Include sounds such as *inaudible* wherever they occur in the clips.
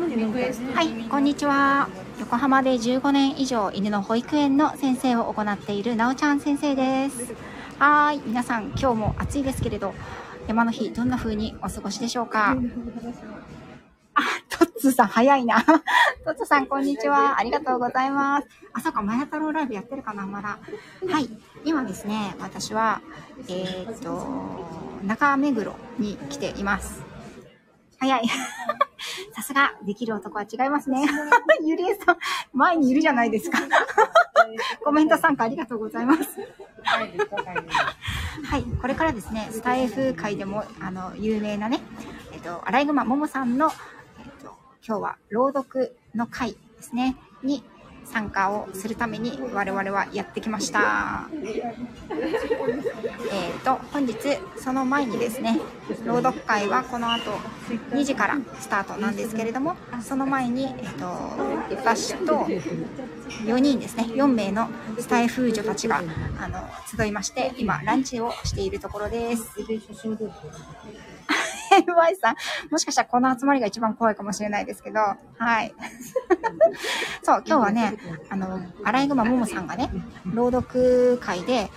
はい、こんにちは。横浜で15年以上犬の保育園の先生を行っているなおちゃん先生です。はい、皆さん今日も暑いですけれど、山の日どんな風にお過ごしでしょうか？あ、トッツーさん早いな。*laughs* トッツーさんこんにちは。ありがとうございます。あ、そうか、マヤ太郎ライブやってるかな、まだ。はい、今ですね、私は、えーっと、中目黒に来ています。早い。*laughs* さすが、できる男は違いますね。ゆりえさん、前にいるじゃないですか。コメント参加ありがとうございます。はい、これからですね、スタイフ界でも、あの、有名なね、えっと、アライグマももさんの、えっと、今日は朗読の会ですね、に参加をするために我々はやってきました。と、本日、その前にですね、朗読会はこのあと2時からスタートなんですけれども、その前に、えっと、私と4人ですね、4名のスタイフ女たちが、あの、集いまして、今、ランチをしているところです。Y さん、もしかしたらこの集まりが一番怖いかもしれないですけど、はい。*laughs* そう、今日はね、あの、アライグマももさんがね、朗読会で、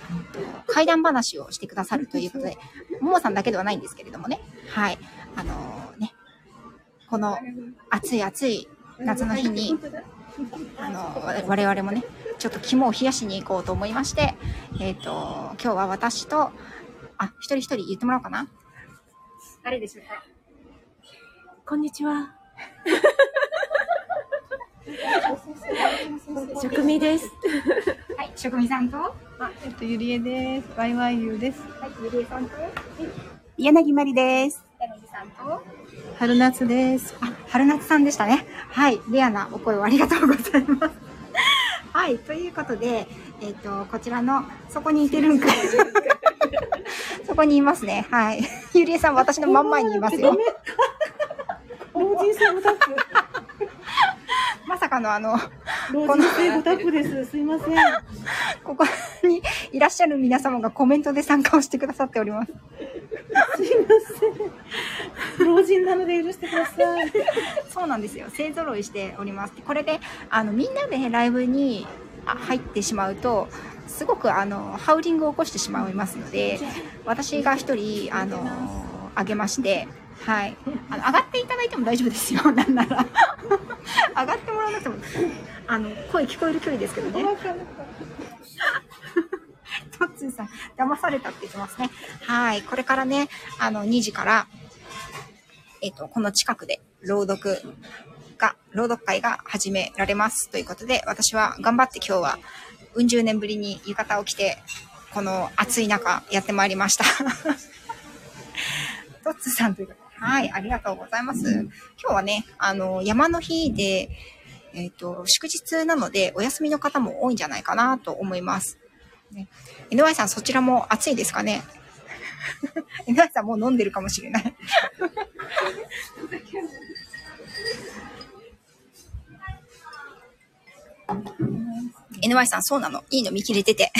怪談話をしてくださるということで、ももさんだけではないんですけれどもね、はい。あのね、この暑い暑い夏の日に、あの、我々もね、ちょっと肝を冷やしに行こうと思いまして、えっ、と、今日は私と、あ、一人一人言ってもらおうかな。誰でしょうか？こんにちは。*laughs* 職味です。はい、職味さんと、はあ、えっと、ゆりえです。ワイワイユーです。い、ゆりえさんと、柳まりです。柳さんと、春夏です。あ、春夏さんでしたね。はい、レアなお声をありがとうございます。*laughs* はい、ということで、えっ、と、こちらの、そこにいてるんか。*laughs* そこにいますね。はい。ゆりえさん、私の真ん前にいますよ。老人性ごタップ。*laughs* まさかのあの、老人性ごタップです。すいません。ここにいらっしゃる皆様がコメントで参加をしてくださっております。すいません。老人なので許してください。そうなんですよ。勢揃いしております。これで、あの、みんなでライブにあ入ってしまうと、すごくあの、ハウリングを起こしてしまいますので、私が一人、あの、あげまして、はい。あの、上がっていただいても大丈夫ですよ。*laughs* なんなら。上がってもらわなくても、あの、声聞こえる距離ですけどね。トッツーさん、騙されたって言ってますね。はい。これからね、あの、2時から、えっ、と、この近くで朗読が、朗読会が始められます。ということで、私は頑張って今日は、うん十年ぶりに浴衣を着て、この暑い中、やってまいりました。*laughs* トッツさんということではい、ありがとうございます。今日はね、あの、山の日で、えっ、と、祝日なので、お休みの方も多いんじゃないかなと思います。ね、NY さん、そちらも暑いですかね *laughs* ?NY さんもう飲んでるかもしれない。*laughs* NY さん、そうなの？いいの、見切れてて。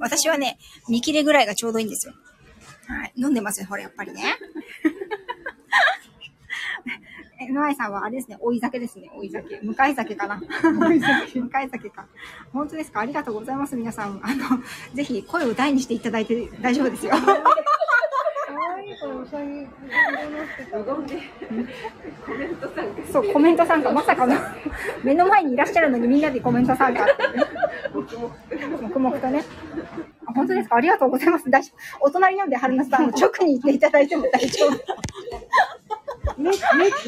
私はね、見切れぐらいがちょうどいいんですよ。はい。飲んでますよ、ほら、やっぱりね。*laughs* NY さんはあれですね、追い酒ですね、追い酒。向かい酒かな。向かい酒か。本当ですか？ありがとうございます、皆さん。あの、ぜひ声を大にしていただいて大丈夫ですよ。*laughs* そう、コメント参加。まさかの、*laughs* 目の前にいらっしゃるのにみんなでコメント参加っていうね。黙々とね。あ本当ですか？ありがとうございます。大丈夫。お隣なんで、春菜さん、直に言っていただいても大丈夫。め、め、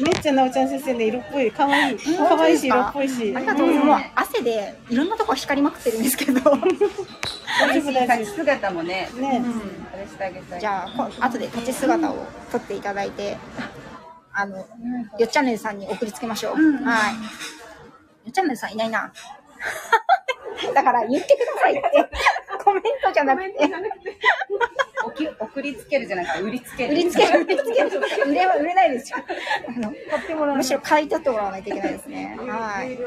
めっちゃなおちゃん先生ね、色っぽい。かわいい。かわいいし、色っぽいし。ありがとうございます。もう汗でいろんなとこ光りまくってるんですけど。大丈夫、立ち姿もね、夫。ね。あれしてあげたい。じゃあ、こ後で立ち姿を撮っていただいて、あの、よっちゃんねるさんに送りつけましょう。はい。よっちゃんねるさんいないな。*laughs* だから言ってくださいって。コメントじゃなくて。おき送りつけるじゃなくて売りつける。売りつける、売りつける。売れは売れないですよ。あの、買ってもらうむしろ買い取ってもらわないといけないですね。はい。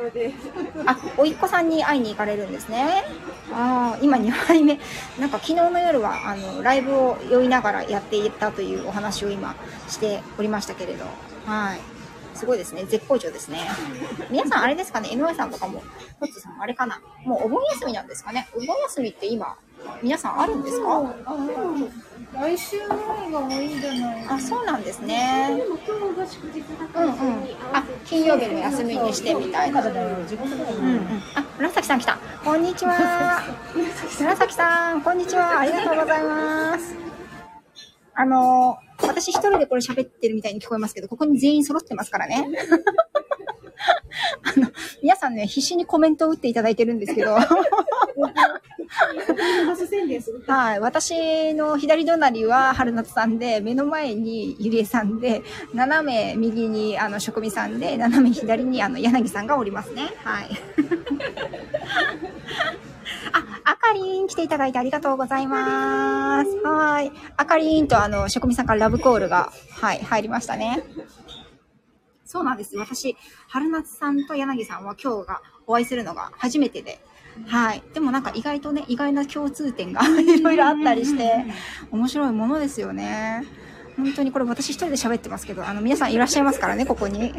あ、おいっ子さんに会いに行かれるんですね。ああ、今2杯目。なんか昨日の夜は、あの、ライブを酔いながらやっていったというお話を今しておりましたけれど。はい。すごいですね。絶好調ですね。皆さんあれですかね ?NY さんとかも、トッツさんあれかな？もうお盆休みなんですかね？お盆休みって今、皆さんあるんですか？来週ぐらいが多いんじゃない？あ、そうなんですね。も今日が祝日だうんうん。あ、金曜日の休みにしてみたいな。うんうん。あ、紫さん来た。こんにちは。紫さん、こんにちは。ありがとうございます。あのー、私一人でこれ喋ってるみたいに聞こえますけど、ここに全員揃ってますからね。*laughs* あの、皆さんね、必死にコメントを打っていただいてるんですけど。*laughs* はい。私の左隣は春夏さんで、目の前にゆりえさんで、斜め右にあの職味さんで、斜め左にあの柳さんがおりますね。はい。あ、あかりん来ていただいてありがとうございます。はい。あかりんとあの職味さんからラブコールが、はい、入りましたね。そうなんです。私、春夏さんと柳さんは今日がお会いするのが初めてで、はい。でもなんか意外とね、意外な共通点が *laughs* いろいろあったりして、面白いものですよね。本当にこれ私一人で喋ってますけど、あの皆さんいらっしゃいますからね、ここに。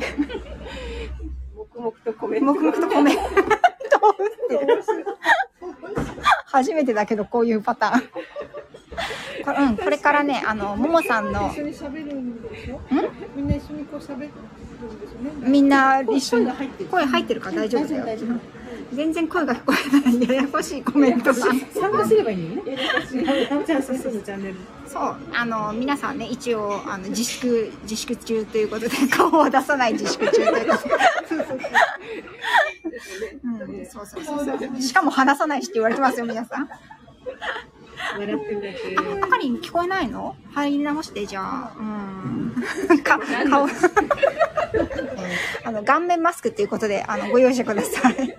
黙々とコメント。黙々とコメントを打ってる。初めてだけど、こういうパターン。これうん、これからね、あの、ももさんの一、緒に喋るんでしょ？みんな一緒にこう喋るんですよね。みんな一緒に声が入ってる声入ってるから大丈夫だよ。全然声が聞こえないややこしいコメントが。参加すればいいのね。なお *laughs* ちゃん先生のチャンネル。そう、あの、皆さんね、一応、あの、自粛、自粛中ということで、*laughs* 顔を出さない自粛中ということで。うん、そうそうそうそう。しかも話さないしって言われてますよ、皆さん。笑ってるだけ。あ、あかりん聞こえないの？入り直して、じゃあ。うん。か、顔。*laughs* あの、顔面マスクっていうことで、あの、ご容赦ください。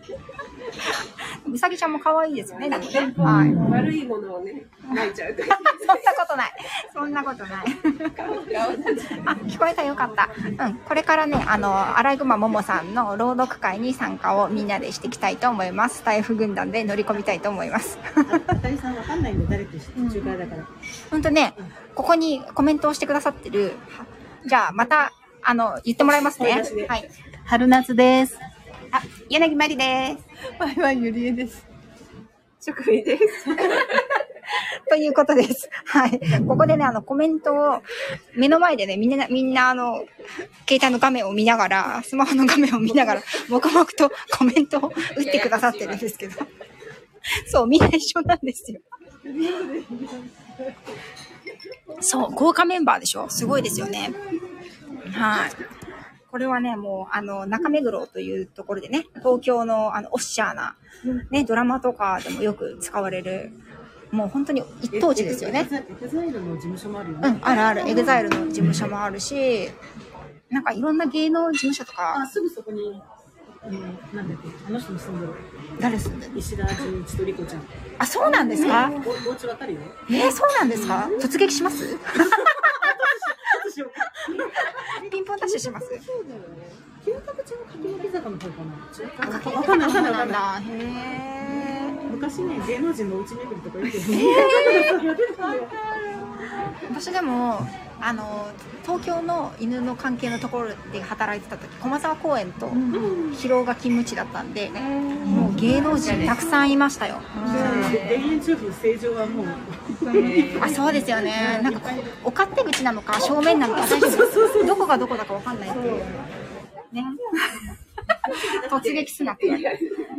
うさぎちゃんも可愛いですよね、でもね。はい。悪いものをね、泣いちゃう。そんなことない。そんなことない。あ、聞こえたよかった。うん。これからね、あの、アライグマももさんの朗読会に参加をみんなでしていきたいと思います。台風軍団で乗り込みたいと思います。あたりさんわかんないんで、誰として中華だから。ほんとね、ここにコメントをしてくださってる、じゃあまた、あの、言ってもらいますね。はい。春夏です。あ、柳まりです。バイバイゆりえです。職味です。*laughs* ということです。はい。ここでね、あの、コメントを、目の前でね、みんな、みんな、あの、携帯の画面を見ながら、スマホの画面を見ながら、黙々とコメントを打ってくださってるんですけど。そう、みんな一緒なんですよ。そう、豪華メンバーでしょ？すごいですよね。はい。これはね、もう、あの、中目黒というところでね、東京の、あの、オッシャーな、ね、ドラマとかでもよく使われる、もう本当に一等地ですよね。エグザイルの事務所もあるよね。うん、あるある。エグザイルの事務所もあるし、なんかいろんな芸能事務所とあ、か、すぐそこに、えー、なんだっけ、あの人も住んでる。誰住んでる？石田純一とリコちゃん。あ、そうなんですか？おお家わかるよ。えー、そうなんですか？突撃します？*laughs* *laughs* ピンポンダッシュしますそうだよね。九角ちゃんは柿の木坂の方かあ、な。かけわかんないわかんないわかんない。だ。へー。昔ね、芸能人のお家巡りとかよくやって。*laughs* 私でも、あの、東京の犬の関係のところで働いてた時、駒沢公園と広尾が勤務地だったんで、もう芸能人たくさんいましたよ。で田園調布正常はもう、あそうですよね。なんかこうお勝手口なのか正面なのかどこがどこだかわかんないっていう。ね。*laughs* 突撃すなって。言われ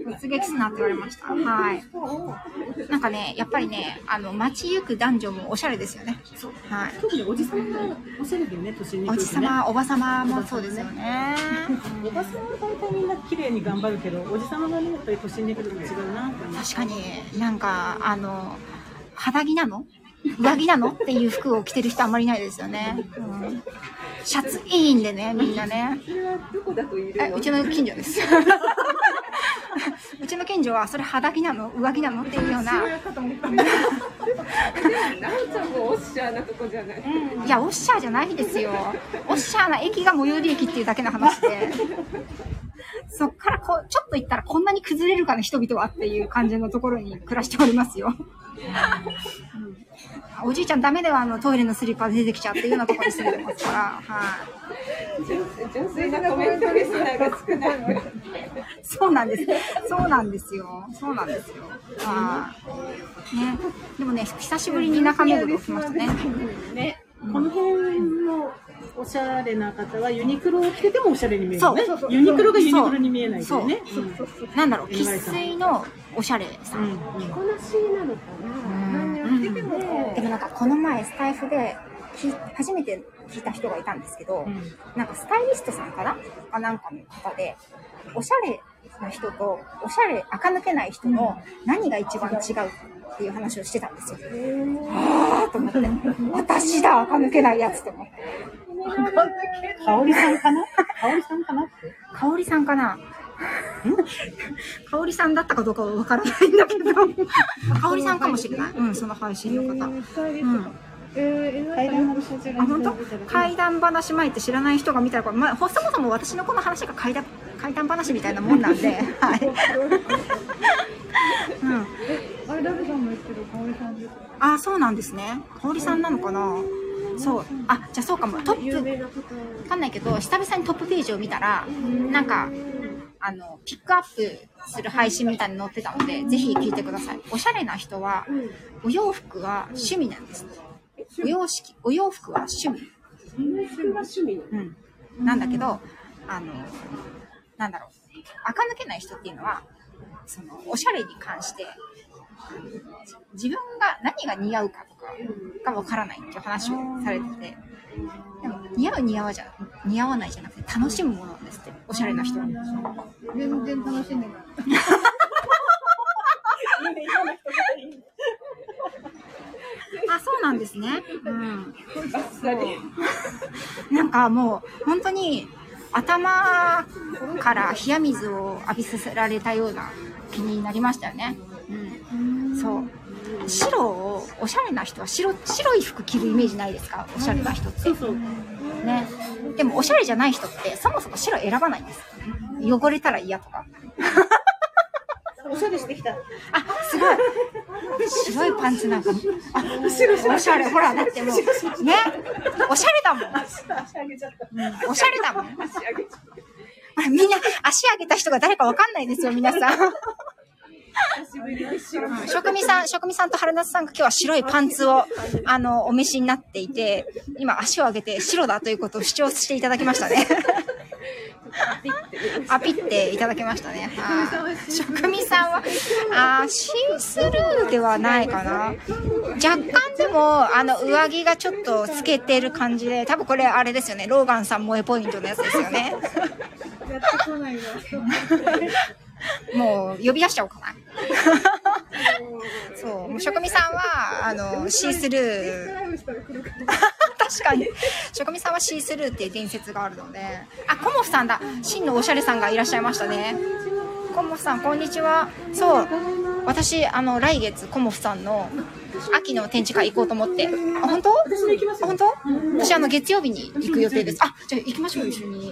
突撃すなって言われました。はい。なんかねやっぱりねあの街行く男女もおしゃれですよね。はい。特におじさんがおしゃれだよね、都心に来お。じさまおばさまもそうですよね。おばさんは大体みんな綺麗に頑張るけど、おじさまがね、やっぱり都心に来ると違うな。確かになんかあの肌着なの？上着なの？っていう服を着てる人あんまりいないですよね、うん、シャツいいんでねみんなね。それはどこだといるうちの近所です。うちの近所はそれ肌着なの上着なのっていうような。なおちゃんもおっしゃーなとこじゃない。いや、オッシャーじゃないですよ。オッシャーな駅が最寄り駅っていうだけの話で。そっからこう、ちょっと行ったらこんなに崩れるかな人々はっていう感じのところに暮らしておりますよ。うんおじいちゃんダメだよ、あのトイレのスリッパ出てきちゃうっていうようなところに住んでますから。はい。純粋なコメントリスナーが少ない。そうなんです。そうなんですよ。そうなんですよ。あーね。でもね、久しぶりに中目黒来ましたね。ね、この辺のおしゃれな方はユニクロを着ててもおしゃれに見えるよねユニクロがユニクロに見えないというねなんだろう、生粋のおしゃれさ。うんうんこなしなのかな。何を着てても。でもなんかこの前スタイフで初めて聞いた人がいたんですけど、うんなんかスタイリストさんかなかなんかの方で、おしゃれな人とおしゃれ、垢抜けない人の何が一番違うっていう話をしてたんですよ。あーと思って、私だ、垢抜けないやつと思って。香織さんかな？香織さんかなって？香織さんかな？香織さんだったかどうかはわからないんだけど、香織さんかもしれない。うん、その配信の方。うん。本当？怪談話前って知らない人が見たらこれ、まあ、ほそもそも私のこの話が怪談怪談話みたいなもんなんで、*laughs* はい。*laughs* うん。あれ、ラブさんも言ってる、香織さんです。あ、そうなんですね。香織さんなのかなそう。あ、じゃあそうかも。トップ、有名な方。わかんないけど、久々にトップページを見たら、なんか、あの、ピックアップする配信みたいに載ってたので、ぜひ聞いてください。おしゃれな人は、お洋服は趣味なんです。お洋式、お洋服は趣味。趣味。うん。なんだけど、あの、なんだろう。垢抜けない人っていうのは、その、おしゃれに関して、自分が何が似合うかとかがわからないっていう話をされてて、でも似合う似合わじゃ、似合わないじゃなくて楽しむものなんですって、おしゃれな人は。全然楽しんでない。*laughs* あ、そうなんですね。うん。なんかもう、本当に、頭から冷や水を浴びさせられたような気になりましたよね。うん。そう。白を、おしゃれな人は白、白い服着るイメージないですか？おしゃれな人って。ね。でも、おしゃれじゃない人って、そもそも白選ばないんです。汚れたら嫌とか。おしゃれしてきたあ、すごい。白いパンツなんか、あ、おしゃれ、ほら、だってもう、ね。おしゃれだもん。おしゃれだもん。あみんな足上げた人が誰かわかんないですよ、皆さん。うん職味さん、職味さんと春夏さんが今日は白いパンツを、あの、お召しになっていて、今足を上げて白だということを主張していただきましたね。あ、ピっていただきましたね。*laughs* はい職味さんは、あーシースルーではないかな。若干でも、あの、上着がちょっとつけてる感じで、多分これあれですよね。ローガンさん萌えポイントのやつですよね。やってこないな。もう呼び出しちゃおうかな。*laughs* そう、もう職味さんは、あの、シースルー。確かに。職味さんはシースルーっていう伝説があるので。あ、コモフさんだ。真のおしゃれさんがいらっしゃいましたね。コモフさん、こんにちは。そう。私、あの、来月、コモフさんの秋の展示会行こうと思って。あ、本当？私も行きます本当？私、あの、月曜日に行く予定です。あ、じゃあ行きましょう、一緒に。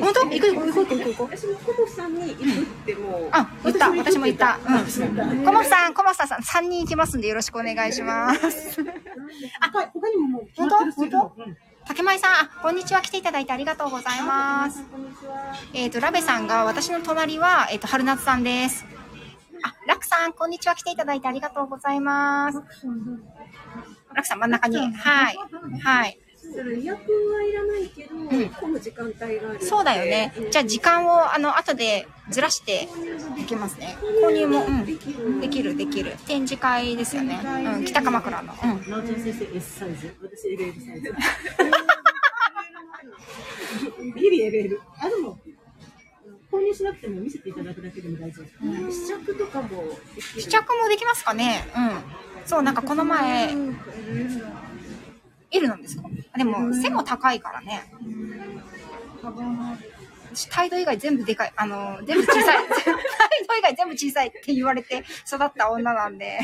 本当？行く行く行こう行こう行こう。私もコモフさんに行くってもう。あ、言った。私も言った。うん。コモフさん、コモフさんさん、3人行きますんでよろしくお願いします。*laughs* あ他にももう決本当？本竹舞さん、あ、こんにちは。来ていただいてありがとうございます。えっ、と、ラベさんが、私の隣は、えっ、と、春夏さんです。あ、ラクさん、こんにちは。来ていただいてありがとうございます。ラクさん、真ん中に。はい。はい。それイヤホンはいらないけど、ん混む時間帯がある。そうだよね。じゃあ、時間を、あの、後でずらしていけますね。購入も、うん。できる、できる。展示会ですよね。うん。北鎌倉の。うん。なおちゃん先生 S サイズ私 LL サイズギリ LL あでも購入しなくても見せていただくだけでも大丈夫試着とかもできる。試着もできますかねうん。そう、なんかこの前、L なんですか？でも、背も高いからね。私態度以外全部でかい。あの、全部小さい。*laughs* 態度以外全部小さいって言われて育った女なんで。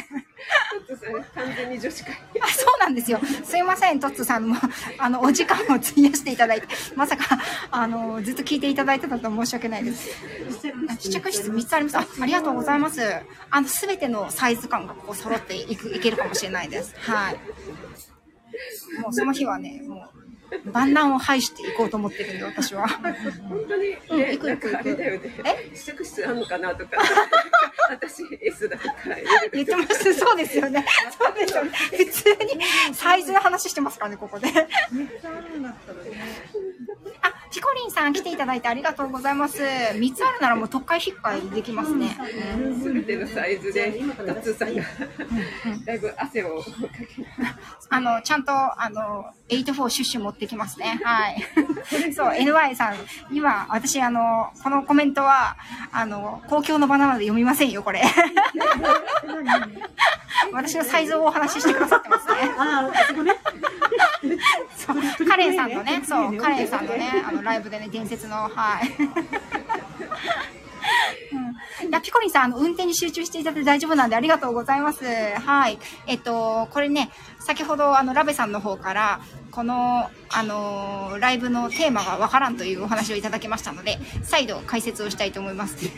ちょっとそれ完全に女子会。あ、そうなんですよ。すいません、トッツさんも、あの、お時間を費やしていただいて、まさか、あの、ずっと聞いていただいてたと申し訳ないです。あ試着室3つあります。あ、ありがとうございます。あの、すべてのサイズ感がこう揃っていく、いけるかもしれないです。はい。もうその日はね、もう、万難を排していこうと思ってるんで、私は。本当に、うんね行く行くなんかあれだよね。え？試着室あんのかなとか。私 S だとか言ってます。そうですよね。そうですよね。普通にサイズの話してますからね、ここで。めっちゃあるんだったらね。あ、ピコリンさん来ていただいてありがとうございます。3つあるならもう特会引っかいできますね。すべてのサイズで、タッツーさんが、だいぶ汗をかけあの、ちゃんと、あの、84シュッシュ持ってきますね。はい。そう、NY さん、今、私、あの、このコメントは、あの、公共の場なので読みませんよ、これ。私のサイズをお話ししてくださってますね。ああ、そこね。そう、カレンさんのね、そう、カレンさんのね、あの、ライブでね、伝説の、はい。うん、いや、ピコリンさん、あの、運転に集中していただいて大丈夫なんでありがとうございます。はい。えっと、これね、先ほど、あの、ラベさんの方から、この、あの、ライブのテーマがわからんというお話をいただきましたので、再度解説をしたいと思います。*laughs*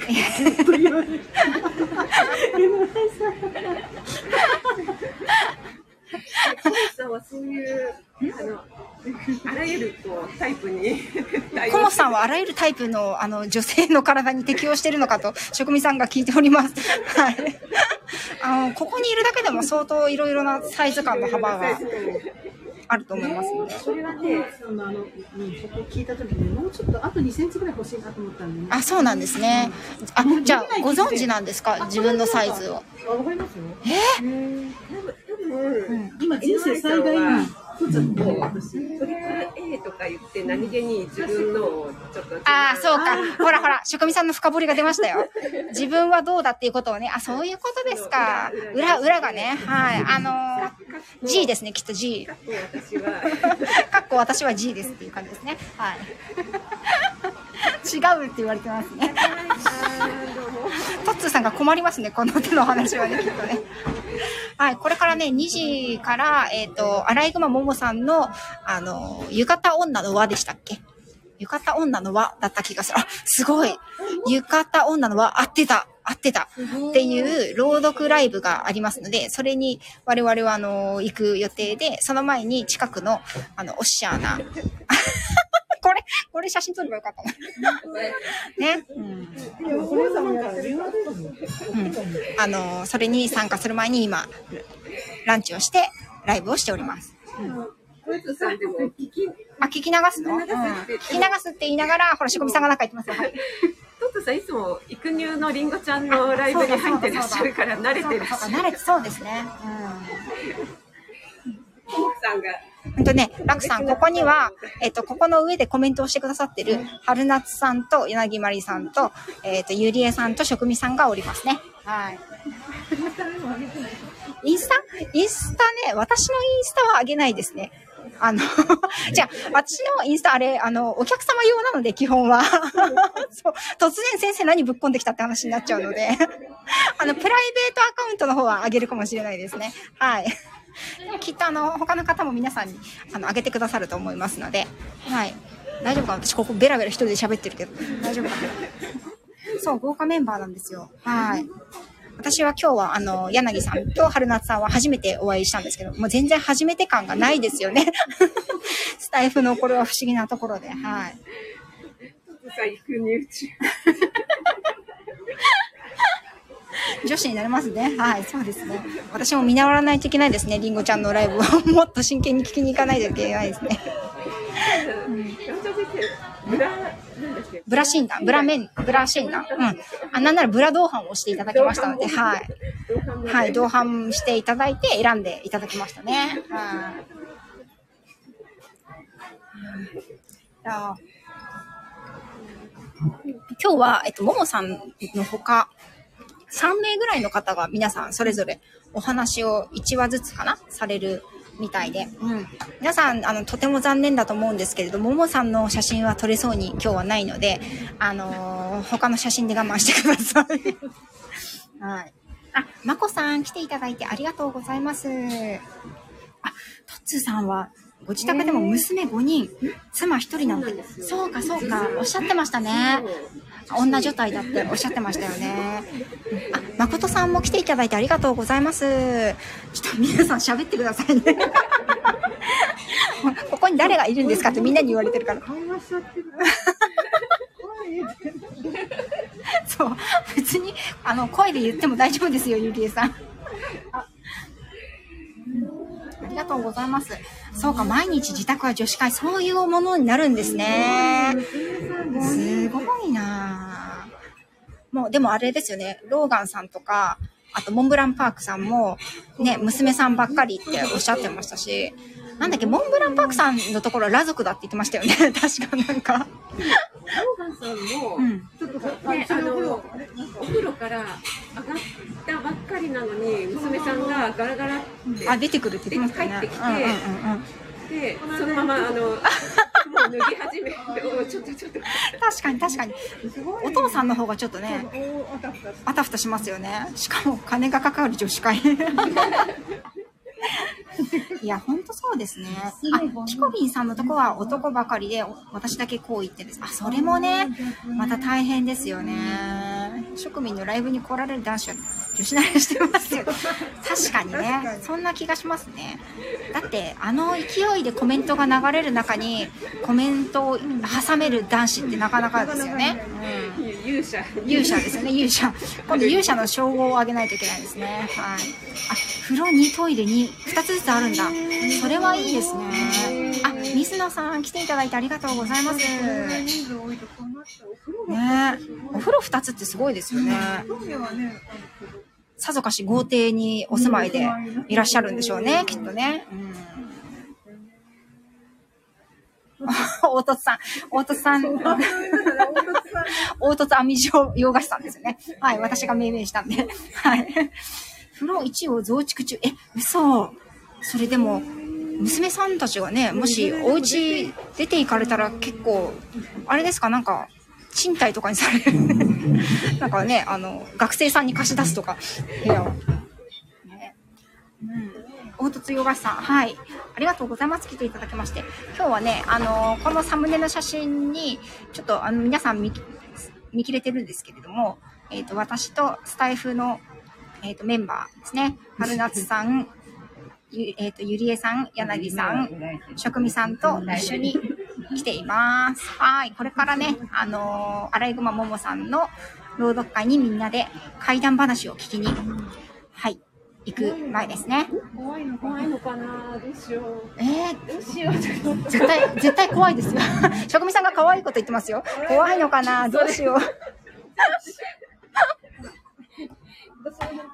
コモさんはそういう、あの、あらゆるこうタイプに対 *laughs* コ応モさんはあらゆるタイプのあの女性の体に適応しているのかと職味さんが聞いております。はい。あの、ここにいるだけでも相当いろいろなサイズ感の幅があると思いますので。それはね、そのあの、うん、そこ聞いたときに、もうちょっとあと2センチぐらい欲しいなと思ったんでね。あ、そうなんですね。あ、じゃあご存知なんですか？自分のサイズを。あ、わかりますよ。多分多分今人生最大に取っちゃって、私。トリプル A とか言って何気に自分のをちょっとああ、そうか。ほらほら、職味さんの深掘りが出ましたよ。自分はどうだっていうことをね。あ、そういうことですか。裏、裏がね。はい。あのー G ですね、きっと G。私はかっこ私は G ですっていう感じですね。はい。違うって言われてますね。トッツーさんが困りますね、この手の話はね、きっとね。はい、これからね、2時から、えっ、と、アライグマももさんの、あの、浴衣女の輪でしたっけ？浴衣女の輪だった気がする。あ、すごい浴衣女の輪合ってた合ってたっていう朗読ライブがありますので、それに我々はあの、行く予定で、その前に近くの、あの、おっしゃーな。*laughs* これ、これ写真撮ればよかったな。*laughs* ね。うん。うん。あの、それに参加する前に今、ランチをして、ライブをしております。んあ、聞き流すの？うん。聞き流すって言いながら、ほら、しこみさんがなんか言ってますよ。はい。トさんいつも育乳のりんごちゃんのライブに入ってらっしゃるから慣れてるそうか慣れてそうですね。トモさんがうん。ね、ラクさん、ここには、えっと、ここの上でコメントをしてくださってる、春夏さんと、柳まりさんと、えっと、ゆりえさんと、職味さんがおりますね。はい。インスタ？インスタね、私のインスタは上げないですね。あの、*laughs* じゃあ、私のインスタあれ、あの、お客様用なので、基本は。そう、突然先生何ぶっ込んできたって話になっちゃうので、*laughs* あの、プライベートアカウントの方は上げるかもしれないですね。はい。でもきっとあの、他の方も皆さんに、あの、上げてくださると思いますので、はい。大丈夫かな？私ここベラベラ一人で喋ってるけど、大丈夫かな？*laughs* そう、豪華メンバーなんですよ。はい。私は今日はあの、柳さんと春夏さんは初めてお会いしたんですけど、もう全然初めて感がないですよね。*laughs* スタイフのこれは不思議なところで、はい。*laughs* 女子になれますね。はい、そうですね。私も見習わないといけないですね。りんごちゃんのライブを *laughs* もっと真剣に聞きに行かないといけないですね。山ちゃんブラ診断、ブラ面、ブラ診断。うん。あ、なんならブラ同伴をしていただきましたので、はい。はい、同伴していただいて選んでいただきましたね。はい。今日は、えっと、ももさんのほか、3名ぐらいの方が皆さんそれぞれお話を1話ずつかなされるみたいで、うん。皆さん、あの、とても残念だと思うんですけれども、ももさんの写真は撮れそうに今日はないので、あのー他の写真で我慢してください。*laughs* はい。あ、まこさん来ていただいてありがとうございます。あ、トッツーさんは、ご自宅でも娘5人、妻1人なんで、そうかそうか、おっしゃってましたね。女女体だっておっしゃってましたよね。あ、誠さんも来ていただいてありがとうございます。ちょっと皆さん喋ってくださいね。*laughs* ここに誰がいるんですかってみんなに言われてるから。会話しちゃってる。そう。別に、あの、声で言っても大丈夫ですよ、ゆりえさん。ありがとうございます。そうか、毎日自宅は女子会、そういうものになるんですね。すごいなもう、でもあれですよね、ローガンさんとか、あと、モンブランパークさんも、ね、娘さんばっかりっておっしゃってましたし、なんだっけ、モンブランパークさんのところは裸族だって言ってましたよね。*laughs* 確かなんか。ローガンさんも、うん。ちょっとか、ね、あのの、お風呂から上がったばっかりなのに娘さんがガラガラってあ、出てくるって言ってましたね。帰ってきてうんうんうんうんでそのままあのもう脱ぎ始めておちょっとちょっと確かに確かに。お父さんの方がちょっとね、おあたふたしてあたふたしますよね。しかも金がかかる女子会。*laughs* いや、ほんとそうですね。あ、キコビンさんのとこは男ばかりで、お私だけこう言ってるんです。あ、それもね、また大変ですよね。職民のライブに来られる男子は女子慣れしてますよ。確かにね。そんな気がしますね。だって、あの勢いでコメントが流れる中に、コメントを挟める男子ってなかなかですよね。うん勇者勇者ですよね、勇者。今度勇者の称号を上げないといけないですね。はい。あ、風呂にトイレに2つずつあるんだ。それはいいですね。あ、水野さん来ていただいてありがとうございます。ね。お風呂が。お風呂2つってすごいですよね、さぞかし豪邸にお住まいでいらっしゃるんでしょうね、きっとね。うん。*laughs* 大凸さん、大凸さん、凹凸網状洋菓子さんですよね。はい、私が命名したんで。はい。風呂1を増築中。え、嘘。それでも、娘さんたちがね、もしお家出て行かれたら結構、あれですか、なんか、賃貸とかにされる。なんかね、あの、学生さんに貸し出すとか、部屋を。ねうん。凹凸洋菓子さん、はい。ありがとうございます。来ていただきまして。今日はね、あのこのサムネの写真に、ちょっと、あの、皆さん見、見切れてるんですけれども、えっ、と、私とスタイフの、えっ、と、メンバーですね。春夏さん、ゆえっ、と、ゆりえさん、柳さん、職味さんと一緒に来ています。はい。これからね、あのー、アライグマももさんの朗読会にみんなで怪談話を聞きに、はい、行く前ですね。怖いの怖いのかな？どうしようえー、どうしよう絶対、絶対怖いですよ。*laughs* 職味さんが可愛いこと言ってますよ。怖いのかな？どうしよう。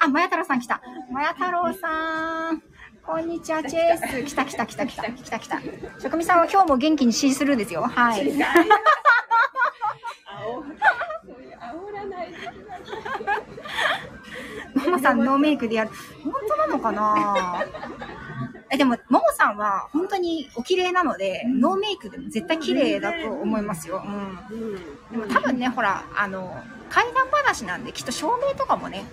あ、まや太郎さん来た。まや太郎さん。こんにちは、チェース。来た来た来た来た来た来た。職味さんは今日も元気にシースルーですよ。はい。*laughs* ももさんノーメイクでやる。本当なのかな？え、でも、ももさんは本当にお綺麗なので、ノーメイクでも絶対綺麗だと思いますよ。うん。うんでも多分ね、ほら、あの、怪談話なんで、きっと照明とかもね、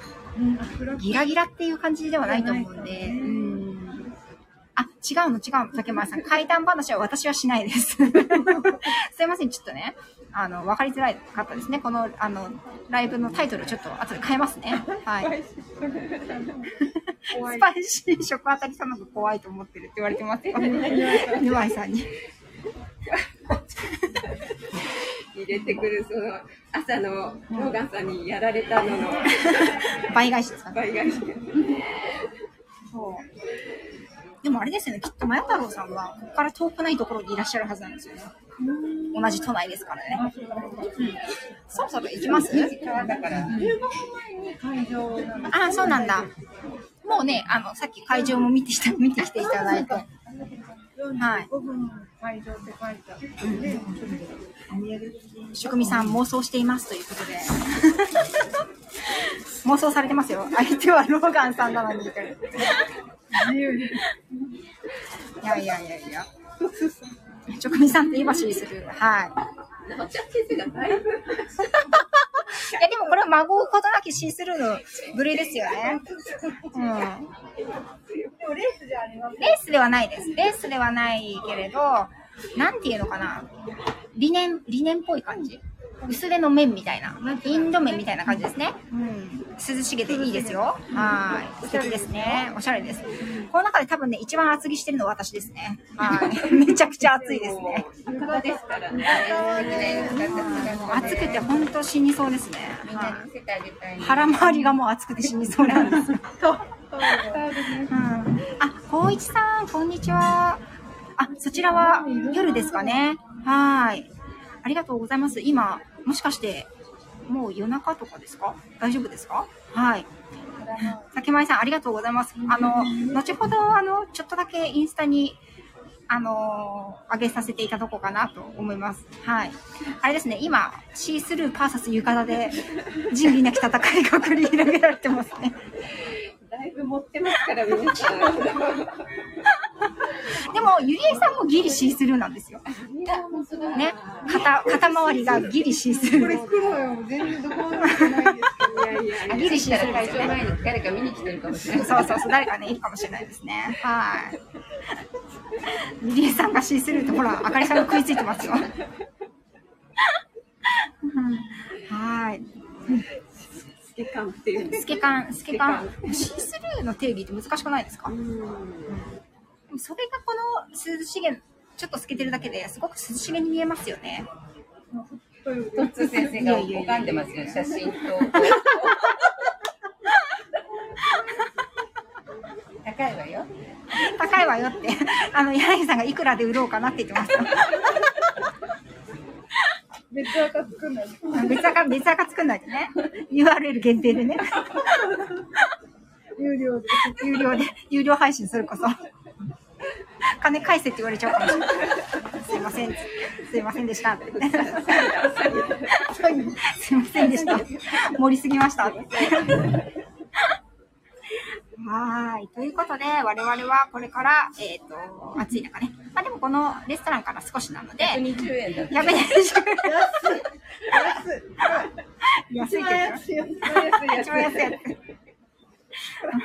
ギラギラっていう感じではないと思うんで、うん。あ、違うの違うの、竹前さん。怪談話は私はしないです。*laughs* すいません、ちょっとね、あの、わかりづらかったですね。この、あの、ライブのタイトルちょっと後で変えますね。はい。スパイシー食当たりさんの方が怖いと思ってるって言われてますよ。沼井さんに。入れてくるその朝のローガンさんにやられたのの倍返しですかね。倍返しそう。でもあれですよね、きっとマヤ太郎さんは、ここから遠くないところにいらっしゃるはずなんですよね。同じ都内ですからね。うん。そろそろ行きます？川だから。15分前に会場なの。ああ、そうなんだ。もうね、あの、さっき会場も見てきた、見てきていただいて。はい45分会場って書いてあって、ね、見える職味さん妄想していますということで。*laughs* 妄想されてますよ。相手はローガンさんなのに。いやいやいやいや。職味さんって言いばしりする。はい。いや、でもこれは孫うことなきシースルーの部類ですよね。うん。レースじゃありません。レースではないです。レースではないけれど、なんていうのかな。理念、理念っぽい感じ。薄手の麺みたいな、インド麺みたいな感じですね。うん。涼しげでいいですよ。はい。素敵ですね。おしゃれです。この中で多分ね、一番厚着してるのは私ですね。はい。*laughs* めちゃくちゃ暑いですね。浴衣ですからね。暑くて本当死にそうですね。腹回りがもう暑くて死にそうなんです *laughs* あ、光一さん、こんにちは。あ、そちらは夜ですかね。はい。ありがとうございます。今、もしかして、もう夜中とかですか？大丈夫ですか？はい。竹前さん、ありがとうございます。あの、後ほど、あの、ちょっとだけインスタに、あの上げさせていただこうかなと思います。はい。あれですね、今、シースルー VS 浴衣で、仁義なき戦いが繰り広げられてますね。だいぶ持ってますから、皆さん。でも、ゆりえさんもギリシースルーなんですよ。ね。肩、肩周りがギリシースルー。黒よ、全然どこも。ギリシースルー会ですよね。場前に誰か見に来てるかもしれない。そうそうそう、誰かね、いるかもしれないですね。はい。ゆりえさんがシースルーって、ほら、あかりさんが食いついてますよ。うんはい。透け感っていうんです透け感、透け感。シースルーの定義って難しくないですか？うん。でもそれがこの涼しげ、ちょっと透けてるだけですごく涼しげに見えますよね。トッツー先生が拝んでますよ、写真と。高いわよ。高いわよって、あの、柳さんがいくらで売ろうかなって言ってますよ。別赤作んない？で。別赤、別赤作んないとね。URL 限定でね。有料で。有料で、有料配信するこそ。金返せって言われちゃうかもしれない。すいません。すいませんでした。すいませんでした。盛りすぎました。はーい。ということで、我々はこれから、えっ、と、暑い中ね。まあでもこのレストランから少しなので、120円だ。やめて。安い。安い。って言ってます。安い。安い。一番安い。やつ。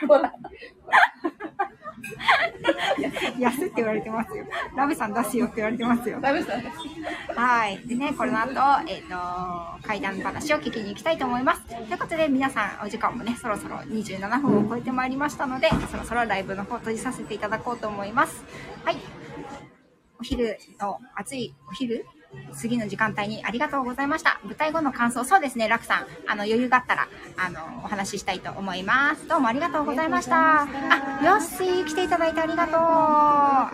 安 *laughs* って言われてますよ。ラブさん出すよって言われてますよ。ラブさん。はい。でね、この後、えっ、と、怪談話を聞きに行きたいと思います。ということで、皆さん、お時間もね、そろそろ27分を超えてまいりましたので、そろそろライブの方閉じさせていただこうと思います。はい。お昼の、暑いお昼過ぎの時間帯にありがとうございました。舞台後の感想、そうですね、楽さん、あの、余裕があったら、あの、お話ししたいと思います。どうもありがとうございました。あ、よっしー、来ていただいてありがとう。あ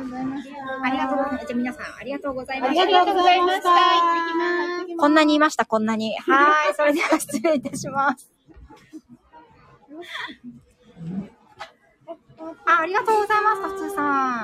りがとうございます。じゃあ皆さん、ありがとうございました。ありがとうございました。こんなにいました、こんなに。はーい、それでは失礼いたします。あ、ありがとうございます、トツーさん。